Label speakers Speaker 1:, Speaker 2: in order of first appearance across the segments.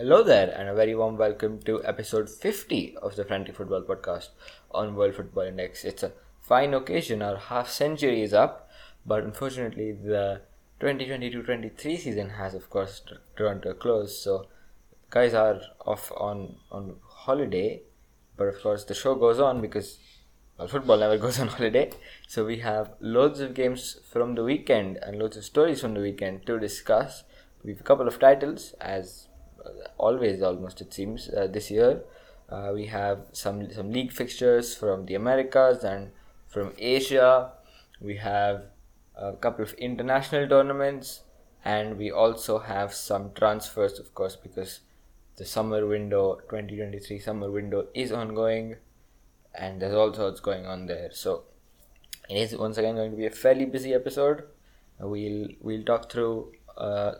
Speaker 1: Hello there, and a very warm welcome to episode 50 of the Frantic Football Podcast on World Football Index. It's a fine occasion, our half century is up, but unfortunately, the 2022 23 season has, of course, drawn to a close. So, guys are off on, on holiday, but of course, the show goes on because well, football never goes on holiday. So, we have loads of games from the weekend and loads of stories from the weekend to discuss. We have a couple of titles, as always almost it seems uh, this year. Uh, we have some some league fixtures from the Americas and from Asia. We have a couple of international tournaments, and we also have some transfers, of course, because the summer window 2023 summer window is ongoing, and there's all sorts going on there. So it is once again going to be a fairly busy episode. We'll we'll talk through uh,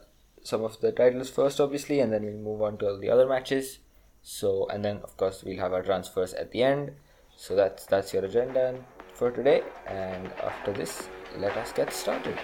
Speaker 1: some of the titles first, obviously, and then we'll move on to all the other matches. So, and then of course we'll have our transfers at the end. So that's that's your agenda for today. And after this, let us get started.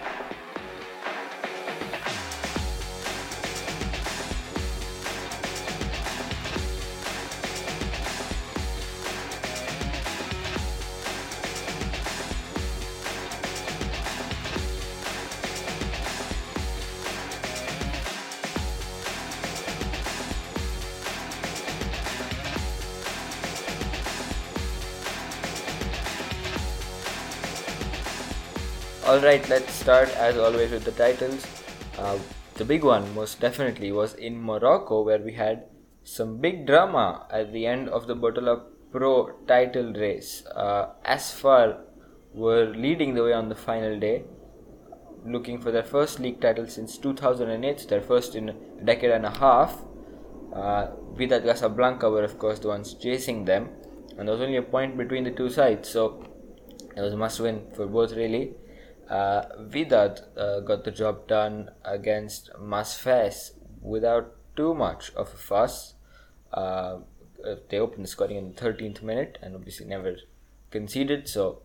Speaker 1: Alright, let's start as always with the titles. Uh, the big one, most definitely, was in Morocco where we had some big drama at the end of the Botola Pro title race. Uh, Asfar were leading the way on the final day, looking for their first league title since 2008, their first in a decade and a half. Uh, Casablanca were, of course, the ones chasing them, and there was only a point between the two sides, so it was a must win for both, really. Uh, Wydad uh, got the job done against MAS Fès without too much of a fuss. Uh, they opened the scoring in the 13th minute and obviously never conceded, so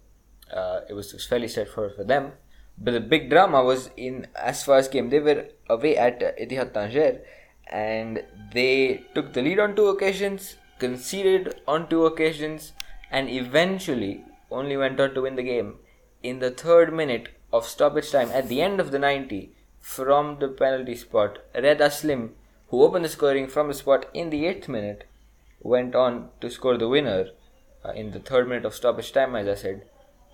Speaker 1: uh, it, was, it was fairly straightforward for them. But the big drama was in Asfar's game. They were away at Ittihad Tanger and they took the lead on two occasions, conceded on two occasions, and eventually only went on to win the game in the third minute of stoppage time at the end of the 90 from the penalty spot. Reda Slim, who opened the scoring from the spot in the 8th minute, went on to score the winner uh, in the third minute of stoppage time, as I said,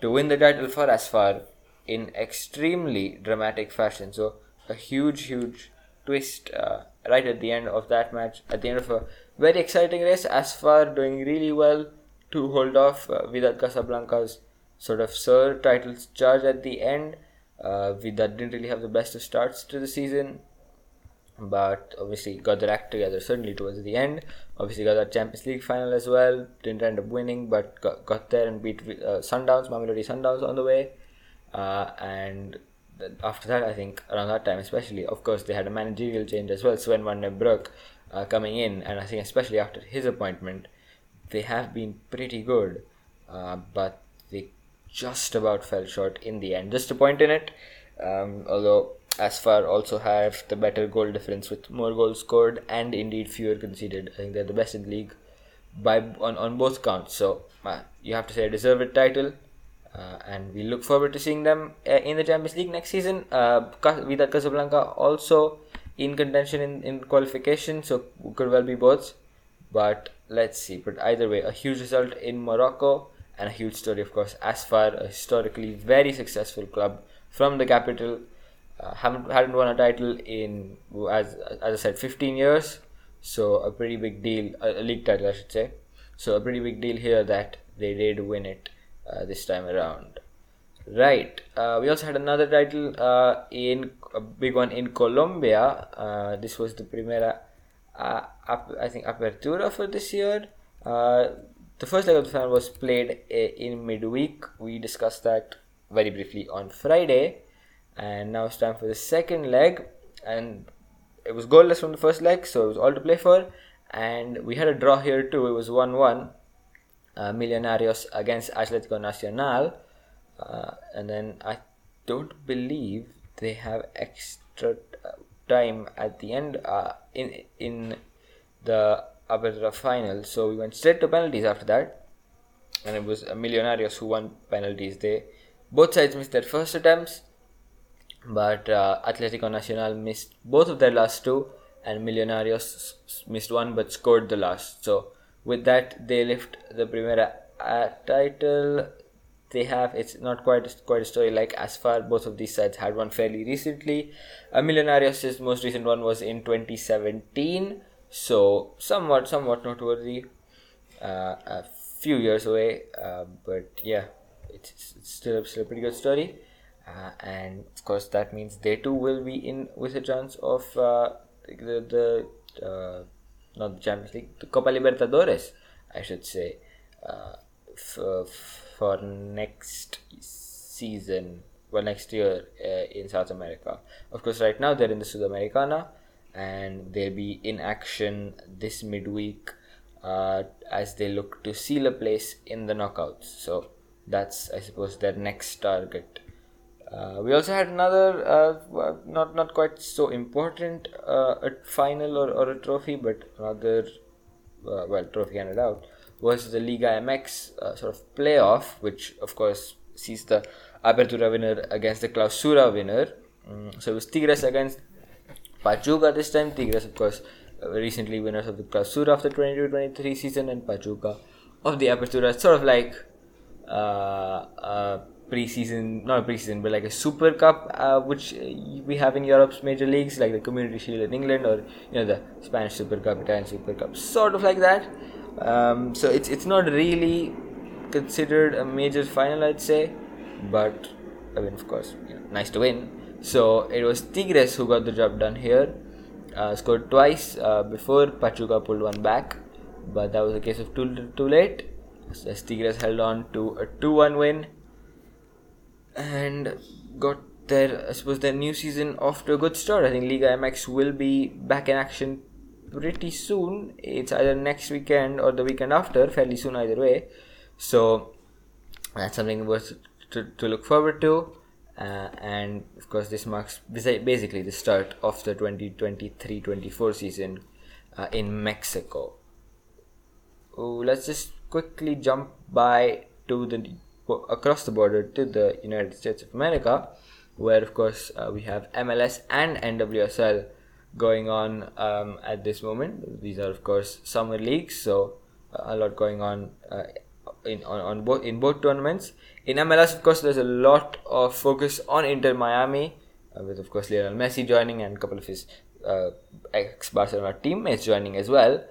Speaker 1: to win the title for Asfar in extremely dramatic fashion. So, a huge, huge twist uh, right at the end of that match, at the end of a very exciting race. Asfar doing really well to hold off uh, Wydad Casablanca's sort of Sir titles charge at the end. Uh, Wydad didn't really have the best of starts to the season, but obviously got their act together certainly towards the end. Obviously got that Champions League final as well. Didn't end up winning, but got, got there and beat uh, Sundowns, Mamelodi Sundowns on the way. Uh, and after that, I think around that time, especially, of course, they had a managerial change as well. Sven Vandenbroeck uh, coming in, and I think especially after his appointment, they have been pretty good. Uh, but they just about fell short in the end. Just a point in it, um, although Asfar also have the better goal difference with more goals scored and indeed fewer conceded. I think they're the best in the league by on, on both counts. So uh, you have to say a deserved title. Uh, and we look forward to seeing them uh, in the Champions League next season. Uh, Wydad Casablanca also in contention in, in qualification, so could well be both. But let's see. But either way, a huge result in Morocco and a huge story, of course. Asfar, a historically very successful club from the capital, uh, haven't hadn't won a title in as as I said, 15 years. So a pretty big deal, a, league title, I should say. So a pretty big deal here that they did win it uh, this time around. Right. Uh, we also had another title uh, in a big one in Colombia. Uh, this was the Primera, I think, Apertura for this year. Uh, the first leg of the final was played eh, in midweek. We discussed that very briefly on Friday, and now it's time for the second leg. And it was goalless from the first leg, so it was all to play for. And we had a draw here too. It was one-one. Uh, Millonarios against Atletico Nacional, uh, and then I don't believe they have extra uh, time at the end. Uh, in in the Apertura final. So we went straight to penalties after that, and it was Millonarios who won penalties. They both sides missed their first attempts, but uh, Atletico Nacional missed both of their last two, and Millonarios missed one but scored the last. So with that, they lift the Primera uh, title. They have it's not quite quite a story like Asfar both of these sides had one fairly recently. Uh, Millonarios' most recent one was in 2017 so somewhat somewhat noteworthy uh, a few years away uh, but yeah it's, it's still, still a pretty good story. Uh, and of course that means they too will be in with a chance of uh, the, the uh, not the Champions League the Copa Libertadores I should say uh, for, for next season well next year in South America. Of course right now they're in the Sudamericana and they'll be in action this midweek uh, as they look to seal a place in the knockouts. So that's, I suppose, their next target. Uh, we also had another, uh, not not quite so important, uh, a final or, or a trophy, but another, uh, well, trophy handed out was the Liga MX uh, sort of playoff, which of course sees the Apertura winner against the Clausura winner. Mm, so it was Tigres against Pachuca this time. Tigres, of course, uh, recently winners of the Clausura of the 22-23 season, and Pachuca of the Apertura. Sort of like uh, a pre-season, not a pre-season, but like a Super Cup, uh, which we have in Europe's major leagues, like the Community Shield in England, or you know the Spanish Super Cup, Italian Super Cup, sort of like that. Um, so it's it's not really considered a major final, I'd say, but I mean, of course, you know, nice to win. So it was Tigres who got the job done here. Uh, scored twice uh, before Pachuca pulled one back, but that was a case of too too late. As Tigres held on to a 2-1 win and got their I suppose their new season off to a good start. I think Liga MX will be back in action pretty soon. It's either next weekend or the weekend after, fairly soon either way. So that's something worth to, to look forward to uh, and of course this marks basically the start of the 2023-24 season uh, in Mexico. Ooh, let's just quickly jump by to the across the border to the United States of America, where of course uh, we have MLS and NWSL going on um, at this moment. These are of course summer leagues, so a lot going on uh, in on, on both in both tournaments. In MLS, of course, there's a lot of focus on Inter Miami, uh, with of course Lionel Messi joining and a couple of his uh, ex Barcelona teammates joining as well.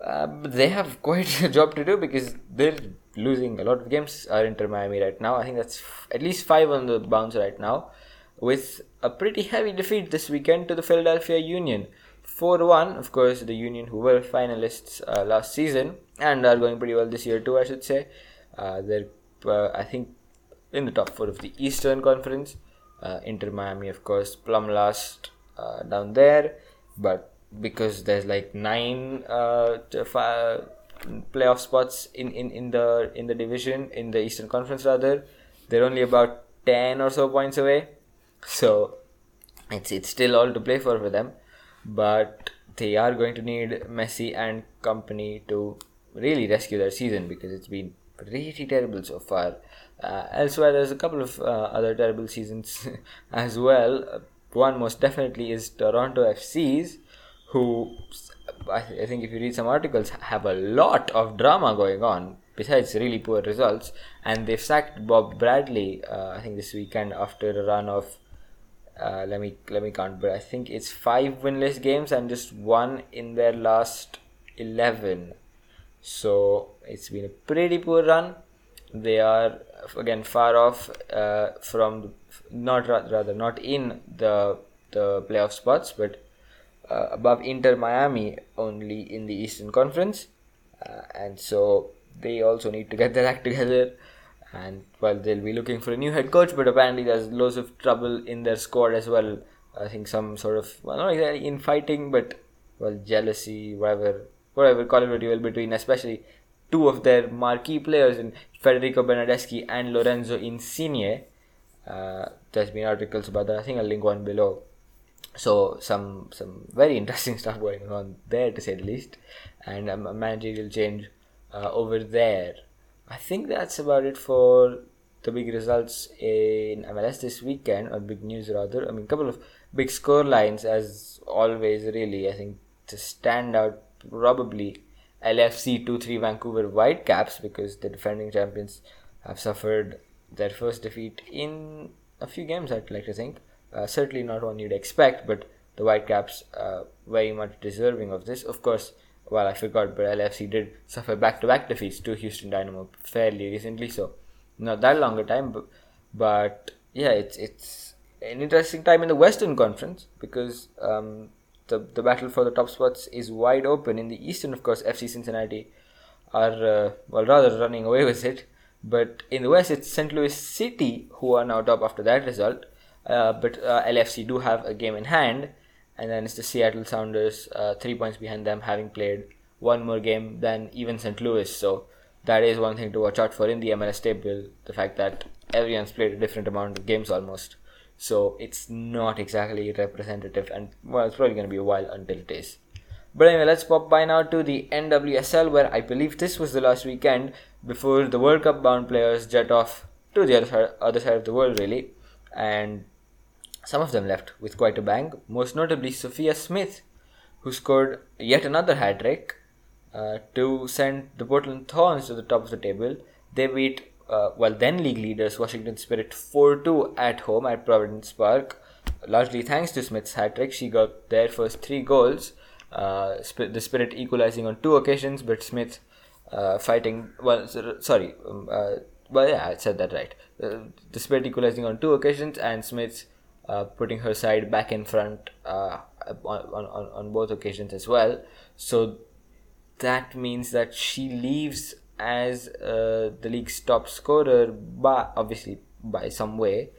Speaker 1: Uh, but they have quite a job to do because they're losing a lot of games. Are Inter Miami right now? I think that's f- at least five on the bounce right now, with a pretty heavy defeat this weekend to the Philadelphia Union. 4 1, of course, the Union, who were finalists uh, last season and are going pretty well this year too, I should say. Uh, they're, uh, I think, in the top four of the Eastern Conference. Uh, Inter Miami, of course, plum last uh, down there, but because there's like nine uh, five playoff spots in, in, in the in the division in the Eastern Conference rather, they're only about ten or so points away. So it's it's still all to play for for them but they are going to need Messi and company to really rescue their season because it's been pretty terrible so far. Uh, elsewhere, there's a couple of uh, other terrible seasons as well. Uh, one most definitely is Toronto FC's, who I, th- I think if you read some articles have a lot of drama going on besides really poor results, and they've sacked Bob Bradley. Uh, I think this weekend after a run of uh, let me let me count but i think it's five winless games and just one in their last 11 so it's been a pretty poor run they are again far off uh, from not rather not in the the playoff spots but uh, above inter miami only in the eastern conference. Uh, and so they also need to get their act together. And well they'll be looking for a new head coach but apparently there's loads of trouble in their squad as well. I think some sort of well not exactly infighting but well jealousy whatever whatever call it well between especially two of their marquee players in Federico Bernardeschi and Lorenzo Insigne uh, there's been articles about that I think I'll link one below So some some very interesting stuff going on there to say the least, and a managerial change uh, over there. I think that's about it for the big results in MLS this weekend, or big news rather. I mean, a couple of big score lines as always. Really, I think to stand out probably LAFC 2-3 Vancouver Whitecaps because the defending champions have suffered their first defeat in a few games. I'd like to think. Uh, certainly not one you'd expect, but the Whitecaps uh, very much deserving of this. Of course, well, I forgot, but LAFC did suffer back-to-back defeats to Houston Dynamo fairly recently, so not that long a time. But, but yeah, it's it's an interesting time in the Western Conference because um, the the battle for the top spots is wide open. In the Eastern, of course, FC Cincinnati are uh, well rather running away with it, but in the West, it's St. Louis City who are now top after that result. Uh, but uh, LAFC do have a game in hand, and then it's the Seattle Sounders, uh, three points behind them, having played one more game than even St. Louis. So that is one thing to watch out for in the MLS table. The fact that everyone's played a different amount of games almost, so it's not exactly representative, and well, it's probably going to be a while until it is. But anyway, let's pop by now to the NWSL, where I believe this was the last weekend before the World Cup bound players jet off to the other side, other side of the world, really, and some of them left with quite a bang, most notably Sophia Smith, who scored yet another hat trick uh, to send the Portland Thorns to the top of the table. They beat, uh, well, then league leaders Washington Spirit 4 2 at home at Providence Park. Largely thanks to Smith's hat trick, she got their first three goals. Uh, the Spirit equalizing on two occasions, but Smith uh, fighting, well, sorry, um, uh, well, yeah, I said that right. Uh, the Spirit equalizing on two occasions, and Smith's uh, putting her side back in front on, on, on both occasions as well. So that means that she leaves as uh, the league's top scorer, by obviously by some way.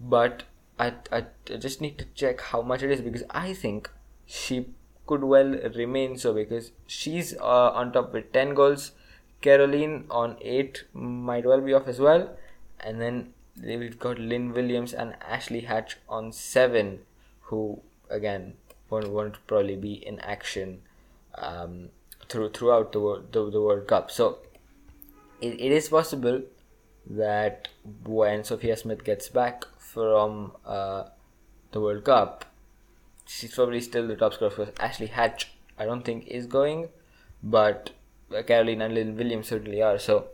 Speaker 1: But I, I, just need to check how much it is because I think she could well remain so because she's uh, on top with 10 goals. Kerolin on 8 might well be off as well. And then we've got Lynn Williams and Ashley Hatch on seven, who again won't, won't probably be in action um, through throughout the, the the World Cup. So it, it is possible that when Sophia Smith gets back from uh, the World Cup, she's probably still the top scorer because Ashley Hatch I don't think is going, but Kerolin and Lynn Williams certainly are. So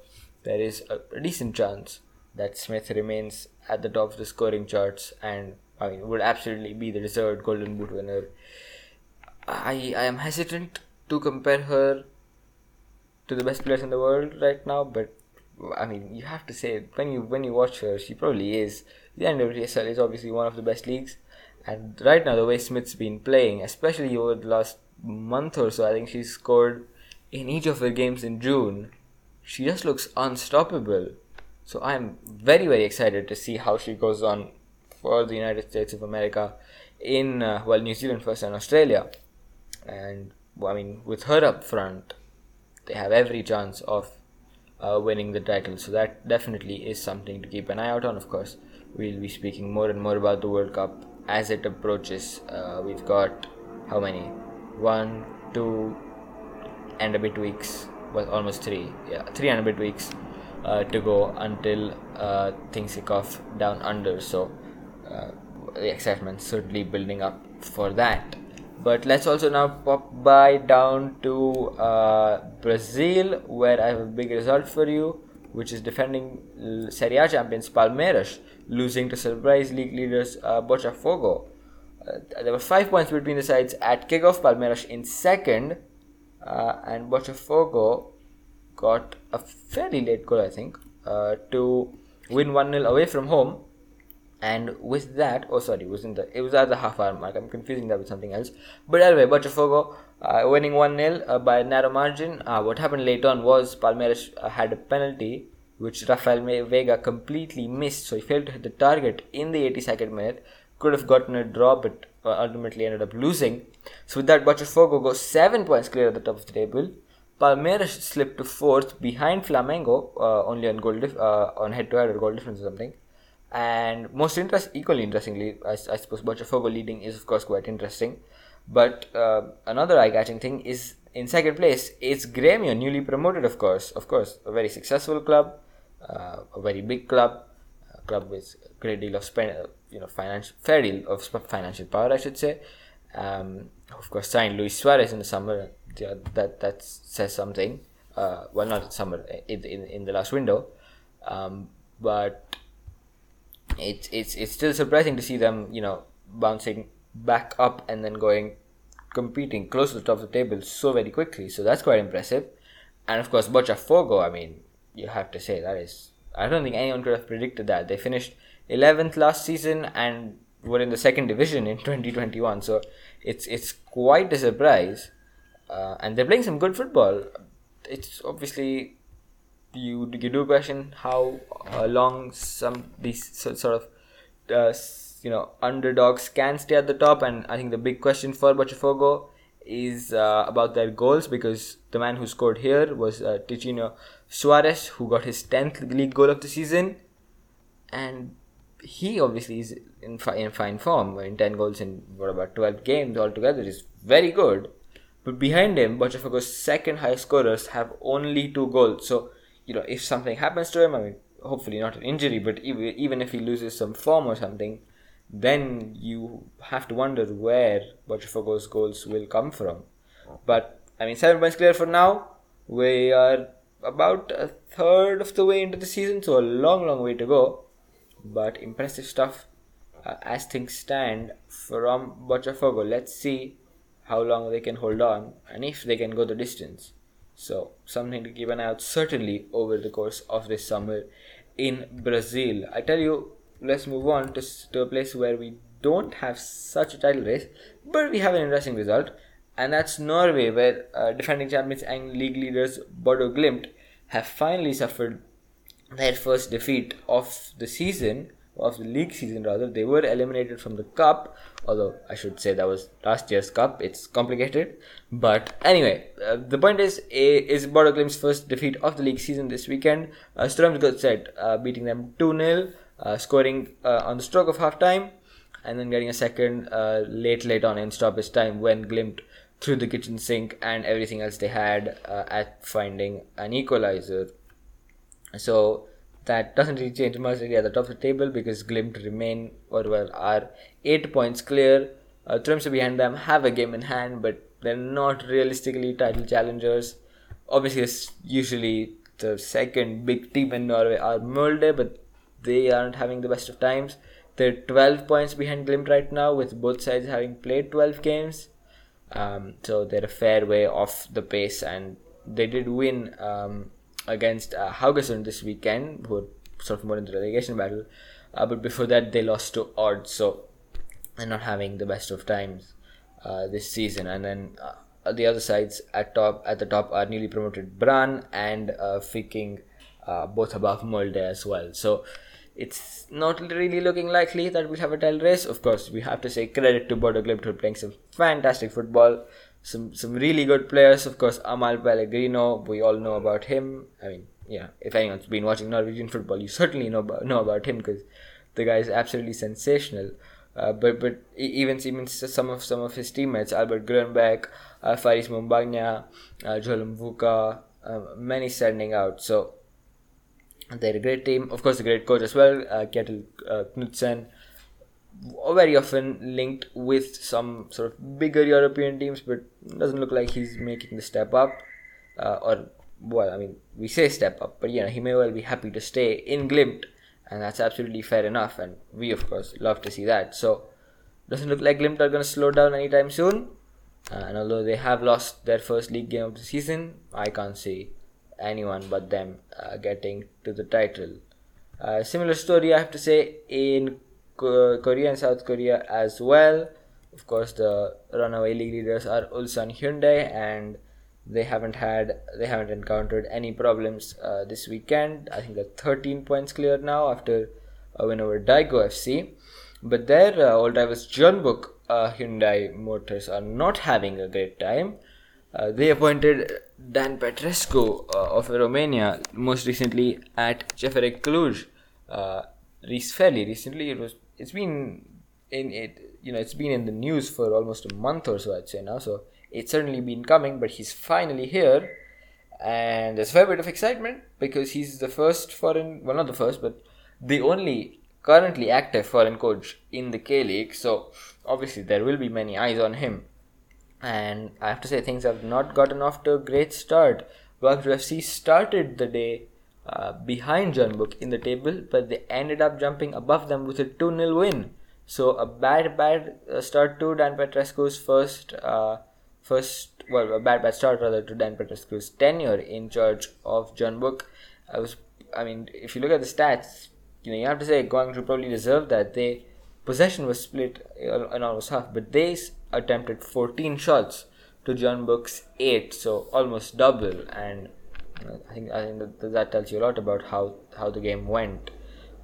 Speaker 1: there is a, a decent chance that Smith remains at the top of the scoring charts and I mean would absolutely be the deserved Golden Boot winner. I I am hesitant to compare her to the best players in the world right now, but I mean you have to say when you when you watch her, she probably is. The NWSL is obviously one of the best leagues, and right now the way Smith's been playing, especially over the last month or so, I think she's scored in each of her games in June. She just looks unstoppable so I'm very very excited to see how she goes on for the United States of America in uh, well New Zealand first and Australia, and I mean with her up front, they have every chance of uh, winning the title. So that definitely is something to keep an eye out on. Of course, we'll be speaking more and more about the World Cup as it approaches. Uh, we've got how many? One, two, and a bit weeks. Well, almost three. Yeah, three and a bit weeks uh, to go until uh, things kick off down under. So uh, the excitement certainly building up for that. But let's also now pop by down to uh, Brazil, where I have a big result for you, which is defending Serie A champions Palmeiras, losing to surprise league leaders uh, Botafogo. Uh, there were five points between the sides at kickoff. Palmeiras in second, and Botafogo got a fairly late goal, I think, uh, to win 1 0 away from home. And with that, oh sorry, it was in the it was at the half hour mark. I'm confusing that with something else. But anyway, Botafogo uh, winning one 0 uh, by a narrow margin. Uh, what happened later on was Palmeiras uh, had a penalty which Raphael Veiga completely missed, so he failed to hit the target in the 82nd minute. Could have gotten a draw, but uh, ultimately ended up losing. So with that, Botafogo goes seven points clear at the top of the table. Palmeiras slipped to fourth behind Flamengo, uh, only on goal dif- on head-to-head or goal difference or something. And most interest, equally interestingly, I, I suppose Botafogo leading is of course quite interesting. But uh, another eye-catching thing is in second place, it's Grêmio, newly promoted, of course. Of course, a very successful club, uh, a very big club, a club with a great deal of spend, you know, financial, fair deal of financial power, I should say. Um, of course, signed Luis Suarez in the summer. Yeah, that that says something. Uh, well, not summer, in, in, in the last window. Um, but it's it's it's still surprising to see them, you know, bouncing back up and then going competing close to the top of the table so very quickly. So that's quite impressive. And of course, Botafogo, I mean, you have to say that is. I don't think anyone could have predicted that. They finished 11th last season and were in the second division in 2021. So it's it's quite a surprise. Uh, and they're playing some good football. It's obviously you you do question how uh, long some these sort of uh, you know underdogs can stay at the top, and I think the big question for Botafogo is uh, about their goals because the man who scored here was uh, Tiquinho Soares, who got his tenth league goal of the season, and he obviously is in, fi- in fine form. In ten goals in what about twelve games altogether is very good. But behind him, Botafogo's second highest scorers have only two goals. So you know, if something happens to him, I mean, hopefully not an injury, but even, if he loses some form or something, then you have to wonder where Botafogo's goals will come from. But, I mean, seven points clear for now. We are about a third of the way into the season, so a long, long way to go. But impressive stuff uh, as things stand from Botafogo. Let's see how long they can hold on and if they can go the distance. So, something to keep an eye out certainly over the course of this summer in Brazil. I tell you, let's move on to, to a place where we don't have such a title race, but we have an interesting result, and that's Norway, where uh, defending champions and league leaders Bodo Glimt have finally suffered their first defeat of the season of the league season rather they were eliminated from the cup although i should say that was last year's cup. It's complicated. But anyway uh, the point is is Bodo Glimt's first defeat of the league season this weekend. Uh, Strømsgodset uh, beating them 2-0 uh, scoring uh, on the stroke of half time and then getting a second uh, late late on in stoppage time when Glimt threw the kitchen sink and everything else they had uh, at finding an equalizer. So that doesn't really change much really at the top of the table because Glimt remain or well are eight points clear. Uh, behind them have a game in hand, but they're not realistically title challengers. Obviously, it's usually the second big team in Norway are Molde, but they aren't having the best of times. They're 12 points behind Glimt right now, with both sides having played 12 games. Um, so they're a fair way off the pace, and they did win um, against uh, Haugesund this weekend, who sort of more in the relegation battle. Uh, but before that, they lost to Odd, so they're not having the best of times uh, this season. And then uh, the other sides at top at the top are newly promoted Brann and uh, uh, both above Molde as well. So it's not really looking likely that we'll have a title race. Of course, we have to say credit to Bodo Glimt for playing some fantastic football some some really good players. Of course, Amahl Pellegrino, we all know about him. I mean, yeah, if anyone's been watching Norwegian football, you certainly know about, know about him because the guy is absolutely sensational. Uh, but but even even some of some of his teammates, Albert Grønbæk, uh, Faris Moumbagna, uh, Joel Mvuka, uh, many standing out. So they're a great team. Of course, a great coach as well, uh, Kjetil uh, Knutsen very often linked with some sort of bigger European teams, but doesn't look like he's making the step up. Uh, or, well, I mean, we say step up, but you know, he may well be happy to stay in Glimt, and that's absolutely fair enough. And we, of course, love to see that. So, doesn't look like Glimt are going to slow down anytime soon. Uh, and although they have lost their first league game of the season, I can't see anyone but them uh, getting to the title. Uh, similar story, I have to say, in Korea and South Korea as well. Of course, the runaway league leaders are Ulsan Hyundai, and they haven't had they haven't encountered any problems uh, this weekend. I think they're 13 points clear now after a win over Daegu FC. But their uh, old rivals Jeonbuk uh, Hyundai Motors are not having a great time. Uh, they appointed Dan Petrescu uh, of Romania most recently at CFR Cluj uh, recently. It was it's been in it you know it's been in the news for almost a month or so I'd say now. So it's certainly been coming, but he's finally here, and there's a fair bit of excitement because he's the first foreign well not the first but the only currently active foreign coach in the K League. So obviously there will be many eyes on him. And I have to say things have not gotten off to a great start. Gwangju FC started the day uh, behind Jeonbuk in the table, but they ended up jumping above them with a 2 0 win. So a bad, bad uh, start to Dan Petrescu's first, uh, first, well, a bad, bad start rather to Dan Petrescu's tenure in charge of Jeonbuk. I was, I mean, if you look at the stats, you know, you have to say Gwangju probably deserved that. They possession was split in almost half, but they attempted 14 shots to Jeonbuk's eight, so almost double. And I think I think that, tells you a lot about how how the game went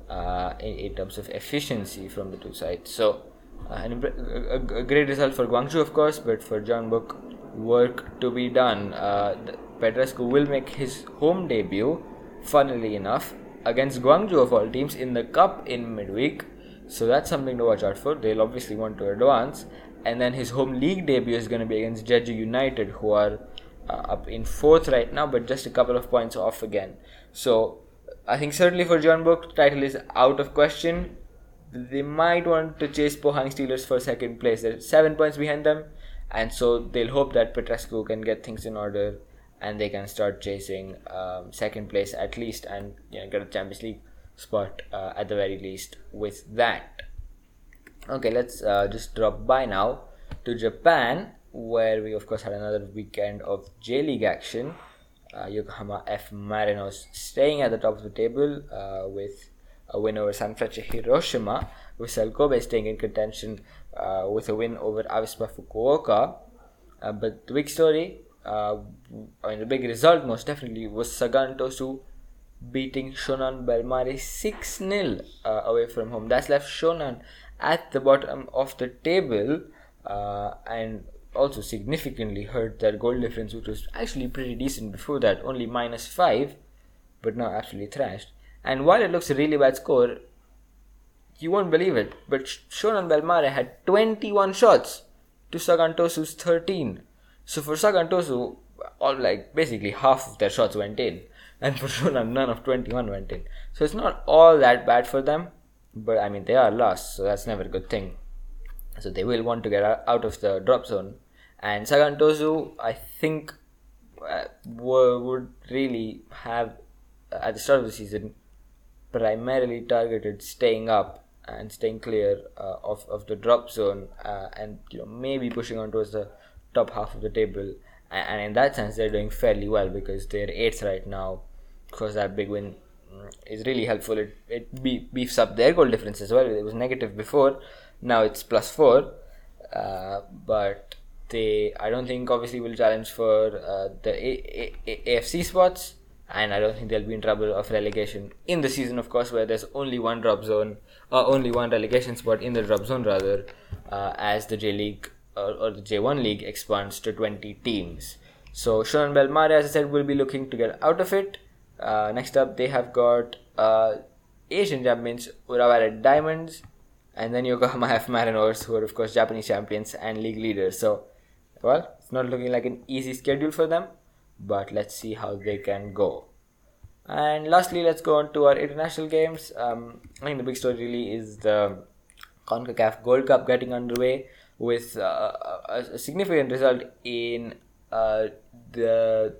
Speaker 1: uh, in, in, terms of efficiency from the two sides. So. Uh, an, a, a, great result for Gwangju, of course, but for Jeonbuk, work to be done. Uh, Petrescu will make his home debut, funnily enough, against Gwangju of all teams in the cup in midweek. So that's something to watch out for. They'll obviously want to advance. And then his home league debut is going to be against Jeju United, who are up in fourth right now, but just a couple of points off again. So I think certainly for Jeonbuk, title is out of question. They might want to chase Pohang Steelers for second place. They're seven points behind them, and so they'll hope that Petrescu can get things in order and they can start chasing um, second place at least and you know, get a Champions League spot uh, at the very least with that. Okay, let's uh, just drop by now to Japan, where we of course had another weekend of J League action. Uh, Yokohama F Marinos staying at the top of the table uh, with a win over Sanfrecce Hiroshima, with Kobe staying in contention uh, with a win over Avispa Fukuoka. Uh, but the big story uh, I mean, the big result most definitely was Sagan Tosu beating Shonan Bellmare 6 0 uh, away from home. That's left Shonan at the bottom of the table and also significantly hurt their goal difference, which was actually pretty decent before that, only minus 5, but now absolutely thrashed. And while it looks a really bad score, you won't believe it, but Shonan Bellmare had 21 shots to Sagan Tosu's 13. So for Sagan Tosu, all like basically half of their shots went in, and for Shonan, none of 21 went in. So it's not all that bad for them, but I mean they are lost, so that's never a good thing. So they will want to get out of the drop zone, and Sagan Tosu, I think, uh, would really have at the start of the season primarily targeted staying up and staying clear uh, of, of the drop zone uh, and you know maybe pushing on towards the top half of the table, and in that sense, they're doing fairly well because they're eighth right now. Because that big win mm, is really helpful. It it beefs up their goal difference as well. It was negative before, now it's plus four. Uh, but they, I don't think, obviously will challenge for uh, the A- A- AFC spots, and I don't think they'll be in trouble of relegation in the season, of course, where there's only one drop zone, uh, only one relegation spot in the drop zone rather, uh, as the J League or, or the J1 league expands to 20 teams. So Shonan Bellmare, as I said, will be looking to get out of it. Uh, next up, they have got uh, Asian champions Urawa Red Diamonds, and then Yokohama F Marinos, who are of course Japanese champions and league leaders. So, well, it's not looking like an easy schedule for them, but let's see how they can go. And lastly, let's go on to our international games. Um, I think the big story really is the CONCACAF Gold Cup getting underway with uh, a, a, significant result in uh, the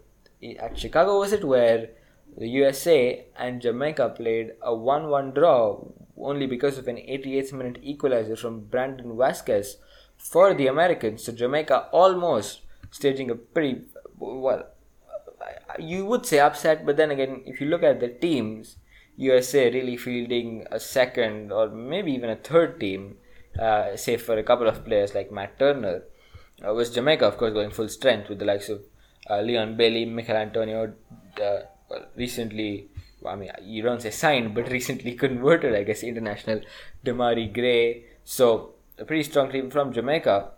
Speaker 1: at Chicago was it where the USA and Jamaica played a 1-1 draw only because of an 88th minute equalizer from Brandon Vazquez for the Americans. So Jamaica almost staging a pretty well you would say upset but then again if you look at the teams USA really fielding a second or maybe even a third team uh, save for a couple of players like Matt Turner, uh, was Jamaica, of course, going full strength with the likes of uh, Leon Bailey, Michael Antonio, uh, recently, I mean, you don't say signed, but recently converted, I guess, international Demarai Gray. So, a pretty strong team from Jamaica.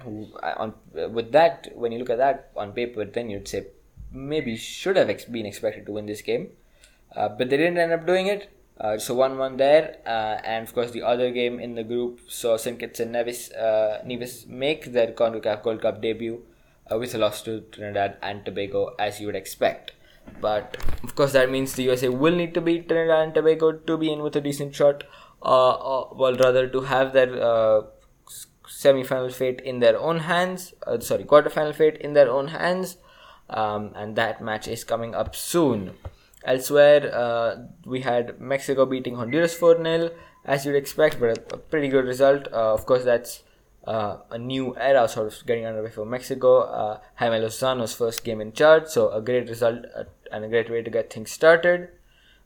Speaker 1: Who, uh, on with that, when you look at that on paper, then you'd say maybe should have ex- been expected to win this game, uh, but they didn't end up doing it. Uh, so 1 1 there, uh, and of course, the other game in the group saw St. Kitts and Nevis, uh, Nevis make their CONCACAF Gold Cup debut uh, with a loss to Trinidad and Tobago, as you would expect. But of course, that means the USA will need to beat Trinidad and Tobago to be in with a decent shot, uh, well, rather, to have their uh, semi final fate in their own hands, uh, sorry, quarter final fate in their own hands, um, and that match is coming up soon. Elsewhere, uh, we had Mexico beating Honduras 4 0, as you'd expect, but a, a pretty good result. Uh, of course, that's uh, a new era sort of getting underway for Mexico. Uh, Jaime Lozano's first game in charge, so a great result uh, and a great way to get things started.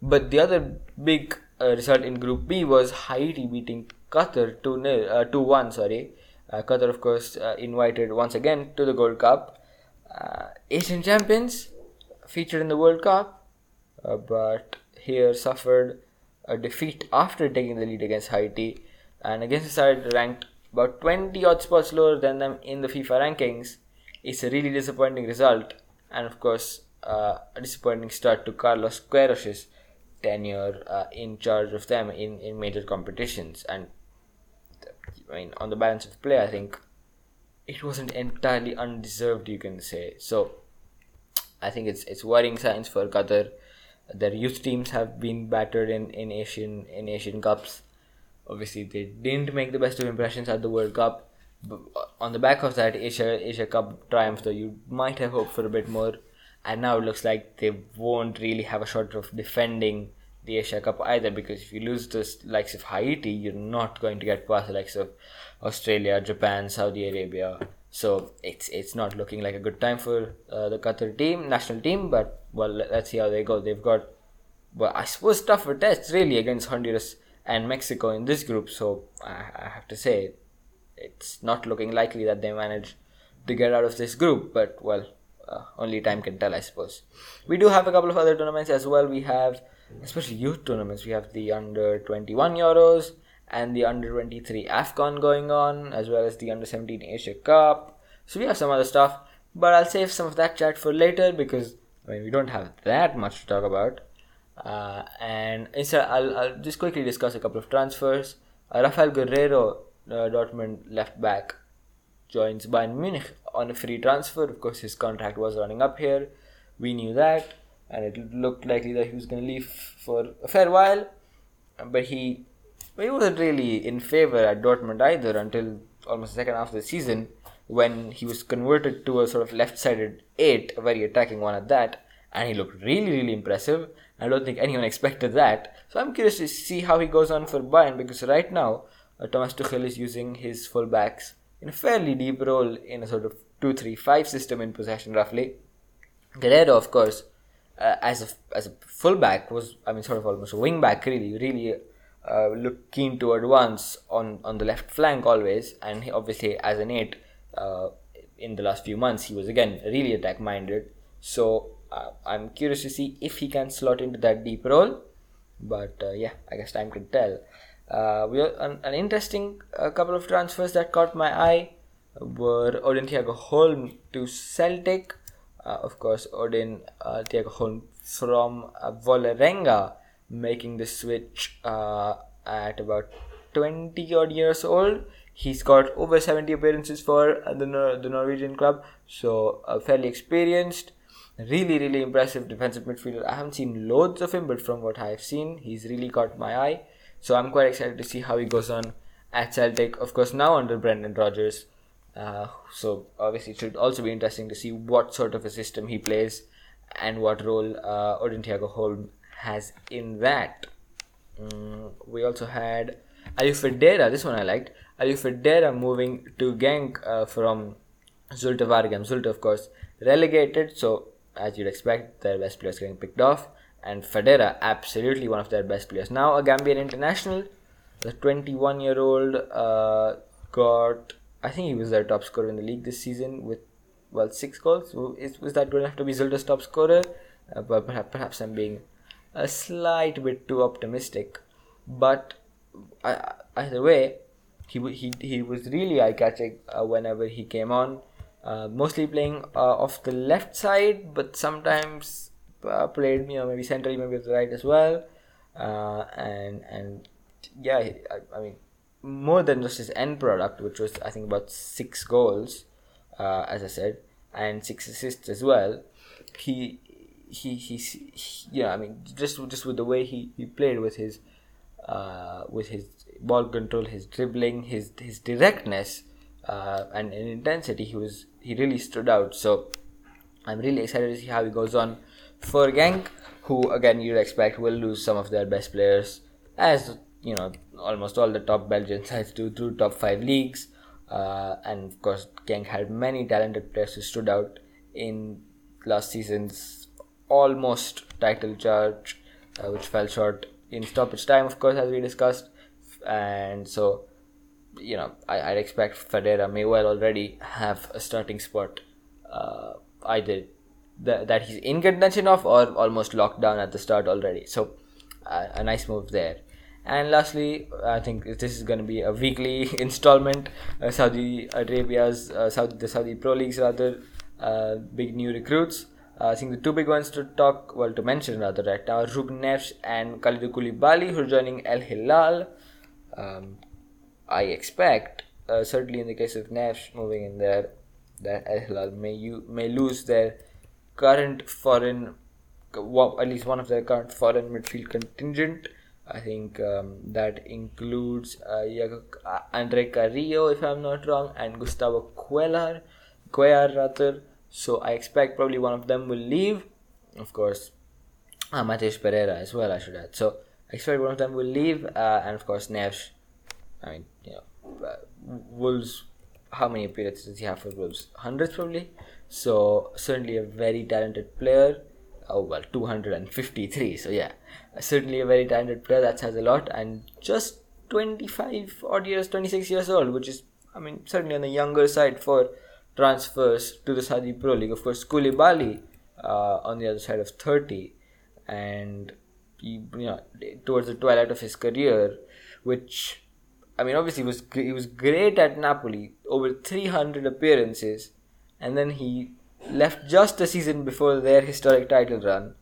Speaker 1: But the other big uh, result in Group B was Haiti beating Qatar 2 uh, 2 1. Sorry. Uh, Qatar, of course, uh, invited once again to the Gold Cup. Uh, Asian champions featured in the World Cup uh, but here suffered a defeat after taking the lead against Haiti and against a side ranked about 20 odd spots lower than them in the FIFA rankings. It's a really disappointing result, and of course, a disappointing start to Carlos Queiroz's tenure uh, in charge of them in, in major competitions. And I mean, on the balance of play, I think it wasn't entirely undeserved, you can say. So, I think it's it's worrying signs for Qatar their youth teams have been battered in, in Asian in Asian Cups. Obviously, they didn't make the best of impressions at the World Cup. But on the back of that Asia Asia Cup triumph, though, you might have hoped for a bit more. And now it looks like they won't really have a shot of defending the Asia Cup either because if you lose the likes of Haiti, you're not going to get past the likes of Australia, Japan, Saudi Arabia. So it's it's not looking like a good time for uh, the Qatar team, national team. But well, let's see how they go. They've got well, I suppose tougher tests really against Honduras and Mexico in this group. So I, I have to say, it's not looking likely that they manage to get out of this group. But well, uh, only time can tell, I suppose. We do have a couple of other tournaments as well. We have especially youth tournaments. We have the under 21 Euros and the under 23 AFCON going on, as well as the under 17 Asia Cup. So we have some other stuff, but I'll save some of that chat for later because I mean we don't have that much to talk about. Uh, and instead, I'll, I'll just quickly discuss a couple of transfers. Uh, Raphaël Guerreiro, uh, Dortmund left back, joins Bayern Munich on a free transfer. Of course, his contract was running up here. We knew that, and it looked likely that he was going to leave for a fair while. But he he wasn't really in favour at Dortmund either until almost the second half of the season when he was converted to a sort of left-sided eight, a very attacking one at that, and he looked really, really impressive. I don't think anyone expected that. So I'm curious to see how he goes on for Bayern because right now uh, Thomas Tuchel is using his fullbacks in a fairly deep role in a sort of 2-3-5 system in possession roughly. Guerreiro, of course, uh, as a as a fullback was I mean sort of almost a wing back really, really uh, look keen to advance on, on the left flank always, and he, obviously as an eight uh, in the last few months he was again really attack minded. So uh, I'm curious to see if he can slot into that deep role. But uh, yeah, I guess time can tell. Uh, we an, an interesting uh, couple of transfers that caught my eye were Odin Thiago Holm to Celtic. of course, Odin Thiago Holm from uh, making the switch uh, at about 20 odd years old. He's got over 70 appearances for the, Nor- the Norwegian club, so uh, fairly experienced. Really, really impressive defensive midfielder. I haven't seen loads of him, but from what I've seen, he's really caught my eye. So I'm quite excited to see how he goes on at Celtic. Of course, now under Brendan Rodgers. Uh, so obviously, it should also be interesting to see what sort of a system he plays and what role uh, Odin Thiago Holm has in that. Mm, we also had Alieu Fadera, this one I liked. Alieu Fadera moving to Genk uh, from Zulte Waregem. Zulte, of course, relegated, so as you'd expect, their best players getting picked off. And Fadera, absolutely one of their best players. Now a Gambian international, the 21 year old uh, got, I think he was their top scorer in the league this season with, well, six goals. Is, was that good enough to be Zulte's top scorer? Uh, but perhaps, perhaps I'm being a slight bit too optimistic. But uh, either way, he he he was really eye catching uh, whenever he came on. Uh, mostly playing uh, off the left side, but sometimes played you know maybe centrally, maybe the right as well. uh, and and yeah, I, I, mean more than just his end product, which was I think about six goals, uh, as I said, and six assists as well. He he he's he, yeah, I mean just just with the way he, he played with his uh, with his ball control, his dribbling, his his directness, uh, and in intensity, he was he really stood out. So I'm really excited to see how he goes on for Genk, who again you'd expect will lose some of their best players, as you know almost all the top Belgian sides do through top five leagues. Uh, and of course, Genk had many talented players who stood out in last season's almost title charge, uh, which fell short in stoppage time, of course, as we discussed. And so, you know, I, I'd expect Fadera may well already have a starting spot, uh, either th- that he's in contention of or almost locked down at the start already. So, uh, a nice move there. And lastly, I think this is going to be a weekly installment. Uh, Saudi Arabia's uh, Saudi, the Saudi Pro Leagues rather uh, big new recruits. Uh, I think the two big ones to talk, well, to mention rather right now, Ruben and Kalidou Koulibaly, who are joining Al Hilal. Um, I expect, uh, certainly in the case of Neves moving in there, that Al Hilal may you may lose their current foreign, at least one of their current foreign midfield contingent. I think um, that includes uh, uh Andre Carrillo, if I'm not wrong, and Gustavo Cuellar, Cuellar rather. So I expect probably one of them will leave. Of course, uh, Matheus Pereira as well, I should add. So I expect one of them will leave, uh, and of course Neves. I mean, you know, uh, Wolves. How many appearances does he have for Wolves? Hundreds probably. So certainly a very talented player. Oh well, 253. So yeah, certainly a very talented player. That says a lot, and just 25 odd years, 26 years old, which is, I mean, certainly on the younger side for transfers to the Saudi Pro League. Of course, Koulibaly uh, on the other side of 30, and he, you know, towards the twilight of his career, which I mean, obviously, was he was great at Napoli, over 300 appearances, and then he left just a season before their historic title run,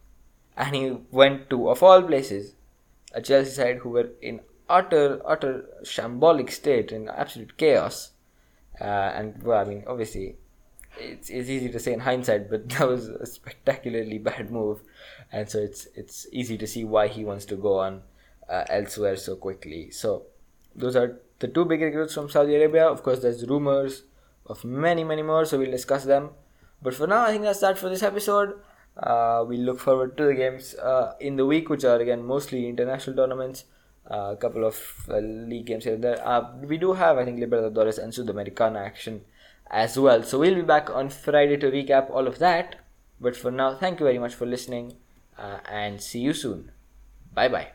Speaker 1: and he went to, of all places, a Chelsea side who were in utter, utter shambolic state, in absolute chaos uh, and well, I mean, obviously, it's, it's easy to say in hindsight, but that was a spectacularly bad move, and so it's it's easy to see why he wants to go on uh, elsewhere so quickly. So those are the two big recruits from Saudi Arabia. Of course, there's rumors of many many more, so we'll discuss them. But for now, I think that's that for this episode. Uh, we look forward to the games uh, in the week, which are again mostly international tournaments a couple of uh, league games here and there. Uh, we do have, I think, Libertadores and Sudamericana action as well. So we'll be back on Friday to recap all of that. But for now, thank you very much for listening uh, and see you soon. Bye bye.